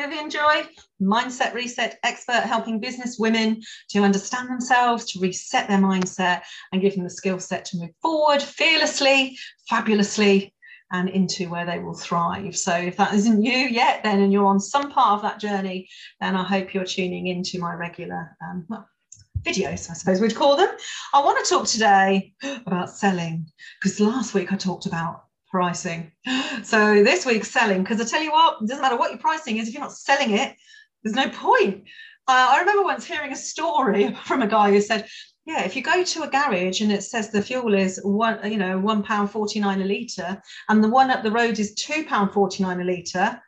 Vivian Joy, mindset reset expert, helping business women to understand themselves, to reset their mindset, and give them the skill set to move forward fearlessly, fabulously, and into where they will thrive. So, if that isn't you yet, then and you're on some part of that journey, then I hope you're tuning into my regular um, well, videos, I suppose we'd call them. I want to talk today about selling because last week I talked about pricing. So this week's selling, because I tell you what, it doesn't matter what your pricing is, if you're not selling it, there's no point. Uh, I remember once hearing a story from a guy who said, yeah, if you go to a garage and it says the fuel is one, you know, one pound forty nine a litre, and the one up the road is two pound forty nine a litre,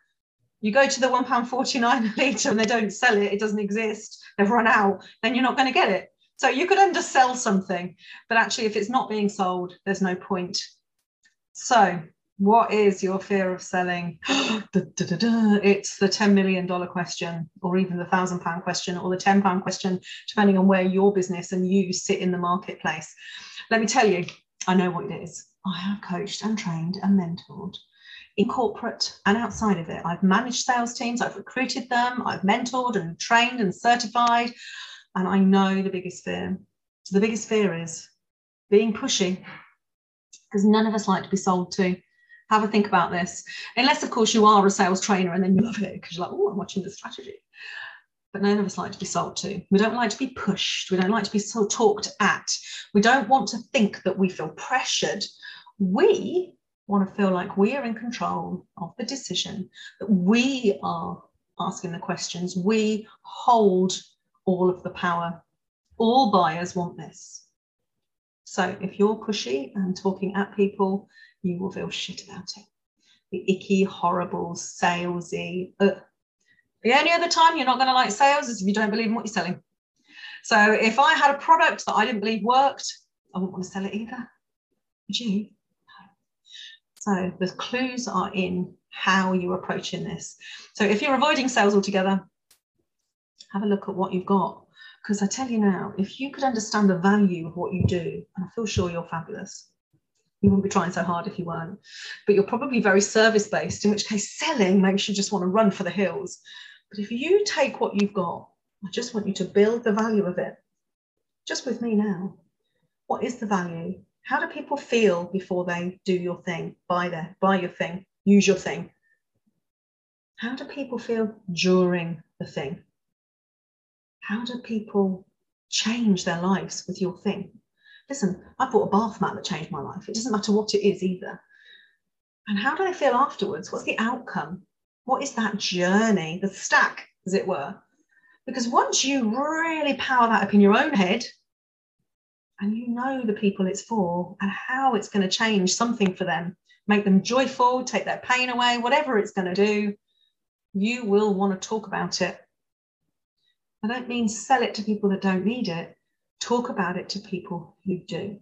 you go to the one pound forty nine a litre and they don't sell it, it doesn't exist, they've run out, then you're not going to get it. So you could undersell something, but actually, if it's not being sold, there's no point. So, what is your fear of selling? it's the $10 million question, or even the thousand pound question, or the 10 pound question, depending on where your business and you sit in the marketplace. Let me tell you, I know what it is. I have coached and trained and mentored in corporate and outside of it. I've managed sales teams, I've recruited them, I've mentored and trained and certified, and I know the biggest fear. The biggest fear is being pushy because none of us like to be sold to. Have a think about this. Unless, of course, you are a sales trainer and then you love it because you're like, oh, I'm watching the strategy. But none of us like to be sold to. We don't like to be pushed. We don't like to be so talked at. We don't want to think that we feel pressured. We want to feel like we are in control of the decision, that we are asking the questions, we hold all of the power. All buyers want this. So if you're pushy and talking at people, you will feel shit about it. The icky, horrible, salesy. Uh. The only other time you're not going to like sales is if you don't believe in what you're selling. So if I had a product that I didn't believe worked, I wouldn't want to sell it either. Would you? So the clues are in how you're approaching this. So if you're avoiding sales altogether, have a look at what you've got. Because I tell you now, if you could understand the value of what you do, and I feel sure you're fabulous, you wouldn't be trying so hard if you weren't. But you're probably very service based, in which case selling makes you just want to run for the hills. But if you take what you've got, I just want you to build the value of it. Just with me now. What is the value? How do people feel before they do your thing, buy their, buy your thing, use your thing? How do people feel during the thing? How do people change their lives with your thing? Listen, I bought a bath mat that changed my life. It doesn't matter what it is either. And how do they feel afterwards? What's the outcome? What is that journey, the stack, as it were? Because once you really power that up in your own head, and you know the people it's for and how it's going to change something for them, make them joyful, take their pain away, whatever it's going to do, you will want to talk about it I don't mean sell it to people that don't need it, talk about it to people who do.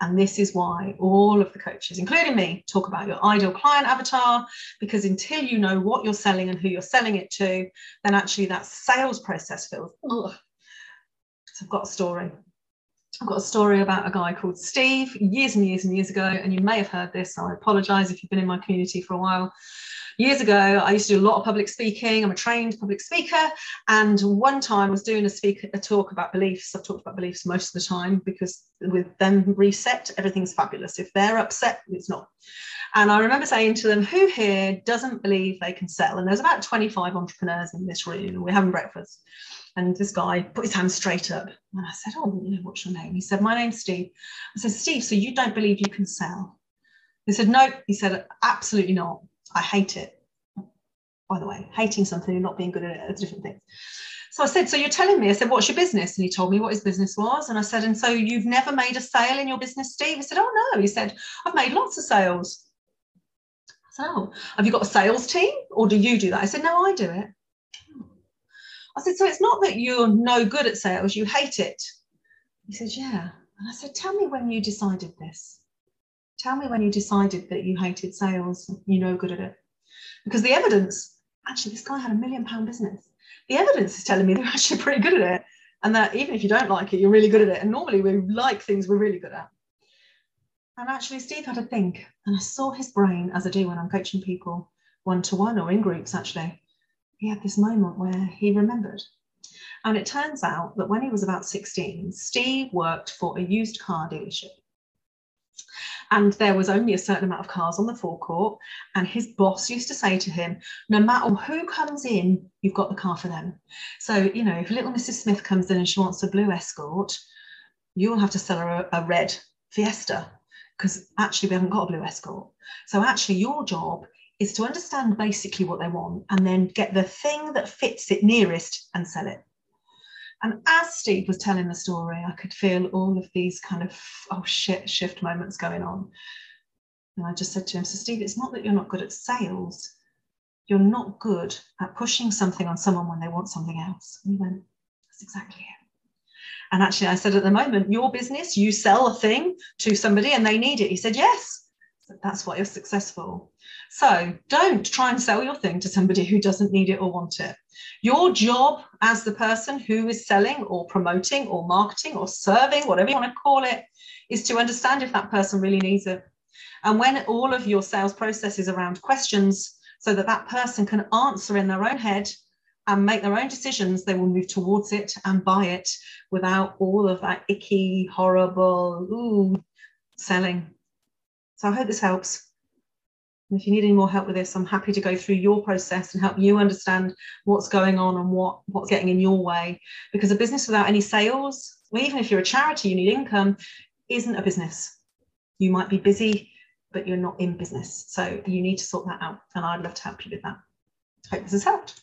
And this is why all of the coaches, including me, talk about your ideal client avatar, because until you know what you're selling and who you're selling it to, then actually that sales process feels, ugh. So I've got a story. I've got a story about a guy called Steve years and years and years ago, and you may have heard this. So I apologize if you've been in my community for a while years ago, I used to do a lot of public speaking. I'm a trained public speaker. And one time I was doing a a talk about beliefs. I've talked about beliefs most of the time because with them reset, everything's fabulous. If they're upset, it's not. And I remember saying to them, who here doesn't believe they can sell? And there's about 25 entrepreneurs in this room, and we're having breakfast. And this guy put his hand straight up. And I said, Oh, you know, what's your name? He said, My name's Steve. I said, Steve, so you don't believe you can sell? He said, No. He said, Absolutely not. I hate it. By the way, hating something and not being good at it are different things. So I said, So you're telling me? I said, What's your business? And he told me what his business was. And I said, And so you've never made a sale in your business, Steve? He said, Oh, no. He said, I've made lots of sales. Oh, have you got a sales team or do you do that? I said, No, I do it. I said, So it's not that you're no good at sales, you hate it. He said, Yeah. And I said, Tell me when you decided this. Tell me when you decided that you hated sales, you're no good at it. Because the evidence, actually, this guy had a million pound business. The evidence is telling me they're actually pretty good at it. And that even if you don't like it, you're really good at it. And normally we like things we're really good at. And actually, Steve had a think, and I saw his brain as I do when I'm coaching people one to one or in groups, actually. he had this moment where he remembered. And it turns out that when he was about 16, Steve worked for a used car dealership. And there was only a certain amount of cars on the forecourt. And his boss used to say to him, no matter who comes in, you've got the car for them. So, you know, if little Mrs. Smith comes in and she wants a blue escort, you'll have to sell her a, a red Fiesta because actually we haven't got a blue escort. So actually your job is to understand basically what they want and then get the thing that fits it nearest and sell it. And as Steve was telling the story, I could feel all of these kind of, oh shit, shift moments going on. And I just said to him, So, Steve, it's not that you're not good at sales, you're not good at pushing something on someone when they want something else. And he went, That's exactly it. And actually, I said, At the moment, your business, you sell a thing to somebody and they need it. He said, Yes. That's why you're successful. So don't try and sell your thing to somebody who doesn't need it or want it. Your job as the person who is selling or promoting or marketing or serving, whatever you want to call it, is to understand if that person really needs it. And when all of your sales process is around questions, so that that person can answer in their own head and make their own decisions, they will move towards it and buy it without all of that icky, horrible, ooh, selling. So I hope this helps. And if you need any more help with this, I'm happy to go through your process and help you understand what's going on and what, what's getting in your way. Because a business without any sales, or even if you're a charity, you need income, isn't a business. You might be busy, but you're not in business. So you need to sort that out. And I'd love to help you with that. Hope this has helped.